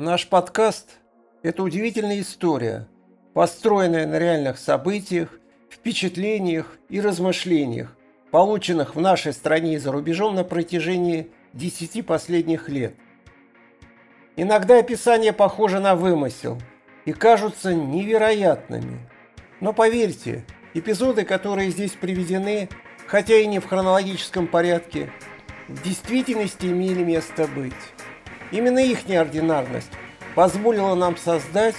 Наш подкаст – это удивительная история, построенная на реальных событиях, впечатлениях и размышлениях, полученных в нашей стране и за рубежом на протяжении десяти последних лет. Иногда описания похожи на вымысел и кажутся невероятными. Но поверьте, эпизоды, которые здесь приведены, хотя и не в хронологическом порядке, в действительности имели место быть. Именно их неординарность позволила нам создать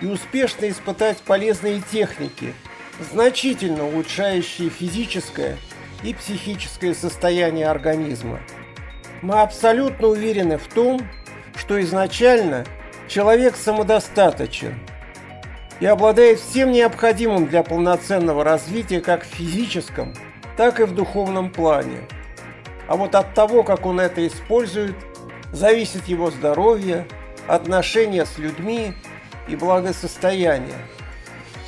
и успешно испытать полезные техники, значительно улучшающие физическое и психическое состояние организма. Мы абсолютно уверены в том, что изначально человек самодостаточен и обладает всем необходимым для полноценного развития как в физическом, так и в духовном плане. А вот от того, как он это использует – зависит его здоровье, отношения с людьми и благосостояние.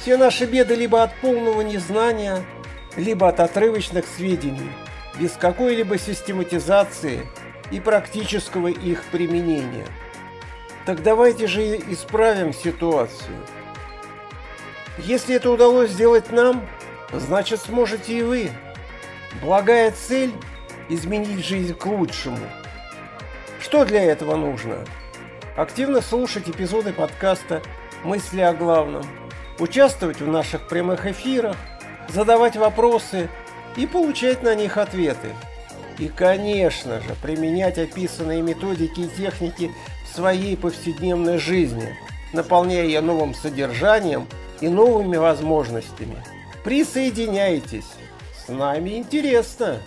Все наши беды либо от полного незнания, либо от отрывочных сведений, без какой-либо систематизации и практического их применения. Так давайте же исправим ситуацию. Если это удалось сделать нам, значит сможете и вы. Благая цель – изменить жизнь к лучшему – что для этого нужно? Активно слушать эпизоды подкаста «Мысли о главном», участвовать в наших прямых эфирах, задавать вопросы и получать на них ответы. И, конечно же, применять описанные методики и техники в своей повседневной жизни, наполняя ее новым содержанием и новыми возможностями. Присоединяйтесь! С нами интересно!